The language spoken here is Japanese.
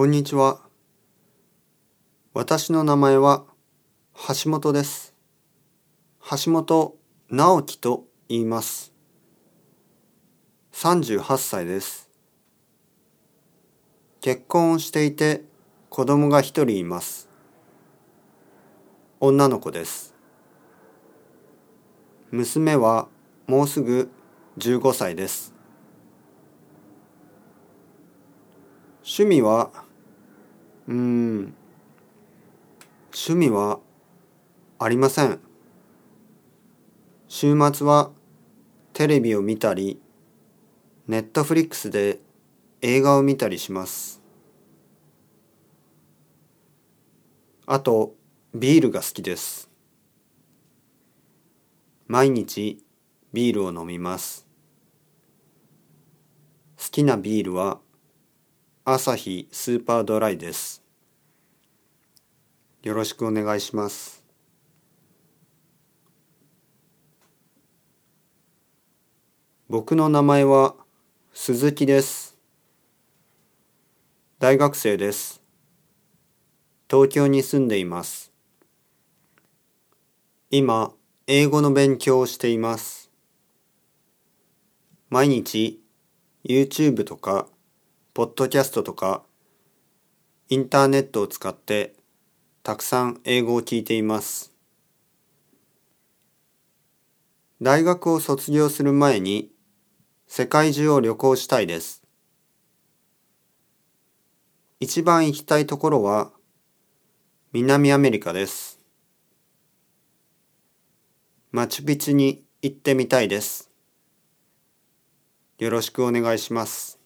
こんにちは。私の名前は橋本です。橋本直樹と言います。38歳です。結婚をしていて子供が一人います。女の子です。娘はもうすぐ15歳です。趣味は、うん、趣味はありません。週末はテレビを見たり、ネットフリックスで映画を見たりします。あと、ビールが好きです。毎日ビールを飲みます。好きなビールはアサヒスーパードライです。よろしくお願いします。僕の名前は鈴木です。大学生です。東京に住んでいます。今、英語の勉強をしています。毎日 YouTube とかポッドキャストとかインターネットを使ってたくさん英語を聞いています。大学を卒業する前に世界中を旅行したいです。一番行きたいところは南アメリカです。マチュピチュに行ってみたいです。よろしくお願いします。